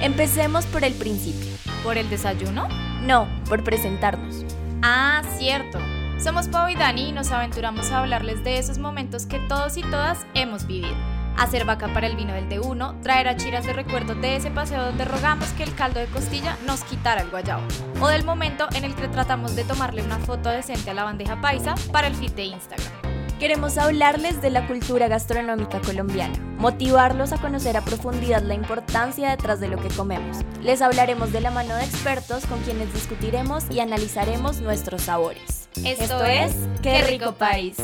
Empecemos por el principio. ¿Por el desayuno? No, por presentarnos. Ah, cierto. Somos Pau y Dani y nos aventuramos a hablarles de esos momentos que todos y todas hemos vivido. Hacer vaca para el vino del de uno, traer a chiras de recuerdo de ese paseo donde rogamos que el caldo de costilla nos quitara el guayabo, o del momento en el que tratamos de tomarle una foto decente a la bandeja paisa para el feed de Instagram. Queremos hablarles de la cultura gastronómica colombiana, motivarlos a conocer a profundidad la importancia detrás de lo que comemos. Les hablaremos de la mano de expertos con quienes discutiremos y analizaremos nuestros sabores. Esto, es Qué rico país.